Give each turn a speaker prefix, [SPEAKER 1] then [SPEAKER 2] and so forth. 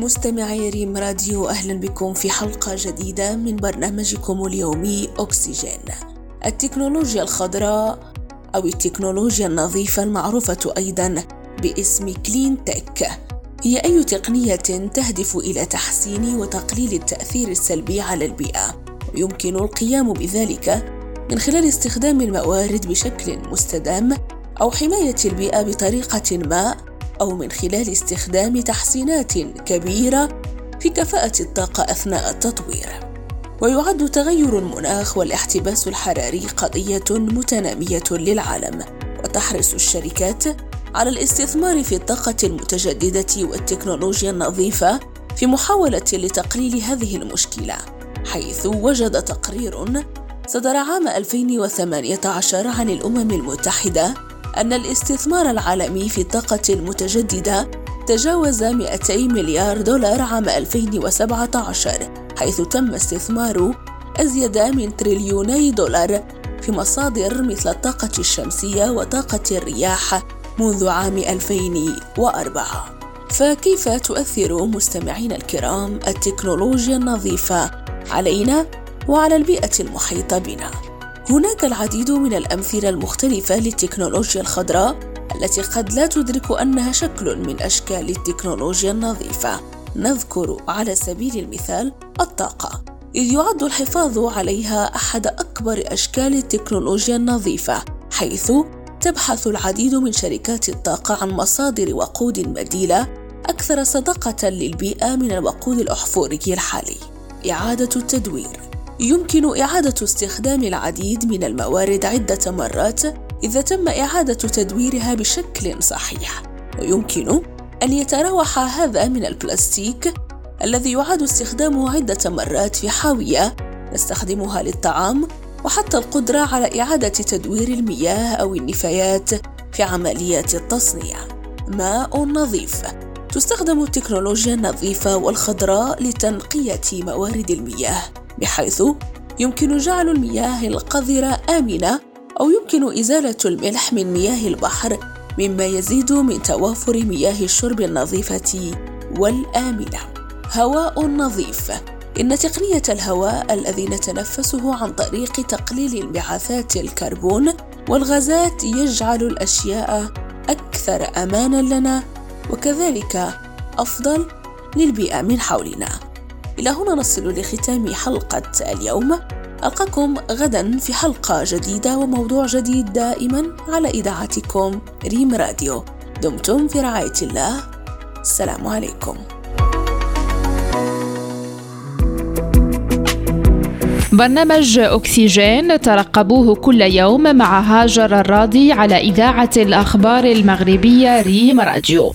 [SPEAKER 1] مستمعي ريم راديو أهلا بكم في حلقة جديدة من برنامجكم اليومي أكسجين. التكنولوجيا الخضراء أو التكنولوجيا النظيفة المعروفة أيضا باسم كلين تك هي أي تقنية تهدف إلى تحسين وتقليل التأثير السلبي على البيئة. ويمكن القيام بذلك من خلال استخدام الموارد بشكل مستدام أو حماية البيئة بطريقة ما. أو من خلال استخدام تحسينات كبيرة في كفاءة الطاقة أثناء التطوير. ويعد تغير المناخ والاحتباس الحراري قضية متنامية للعالم، وتحرص الشركات على الاستثمار في الطاقة المتجددة والتكنولوجيا النظيفة في محاولة لتقليل هذه المشكلة، حيث وجد تقرير صدر عام 2018 عن الأمم المتحدة أن الاستثمار العالمي في الطاقة المتجددة تجاوز 200 مليار دولار عام 2017 حيث تم استثمار أزيد من تريليوني دولار في مصادر مثل الطاقة الشمسية وطاقة الرياح منذ عام 2004 فكيف تؤثر مستمعينا الكرام التكنولوجيا النظيفة علينا وعلى البيئة المحيطة بنا؟ هناك العديد من الأمثلة المختلفة للتكنولوجيا الخضراء التي قد لا تدرك أنها شكل من أشكال التكنولوجيا النظيفة. نذكر على سبيل المثال الطاقة. إذ يعد الحفاظ عليها أحد أكبر أشكال التكنولوجيا النظيفة حيث تبحث العديد من شركات الطاقة عن مصادر وقود بديلة أكثر صداقة للبيئة من الوقود الأحفوري الحالي. إعادة التدوير. يمكن إعادة استخدام العديد من الموارد عدة مرات إذا تم إعادة تدويرها بشكل صحيح، ويمكن أن يتراوح هذا من البلاستيك الذي يعاد استخدامه عدة مرات في حاوية نستخدمها للطعام وحتى القدرة على إعادة تدوير المياه أو النفايات في عمليات التصنيع. ماء نظيف. تستخدم التكنولوجيا النظيفة والخضراء لتنقية موارد المياه. بحيث يمكن جعل المياه القذرة آمنة أو يمكن إزالة الملح من مياه البحر مما يزيد من توافر مياه الشرب النظيفة والآمنة. هواء نظيف إن تقنية الهواء الذي نتنفسه عن طريق تقليل انبعاثات الكربون والغازات يجعل الأشياء أكثر أمانا لنا وكذلك أفضل للبيئة من حولنا. إلى هنا نصل لختام حلقة اليوم. ألقاكم غدا في حلقة جديدة وموضوع جديد دائما على إذاعتكم ريم راديو. دمتم في رعاية الله. السلام عليكم.
[SPEAKER 2] برنامج أكسجين ترقبوه كل يوم مع هاجر الراضي على إذاعة الأخبار المغربية ريم راديو.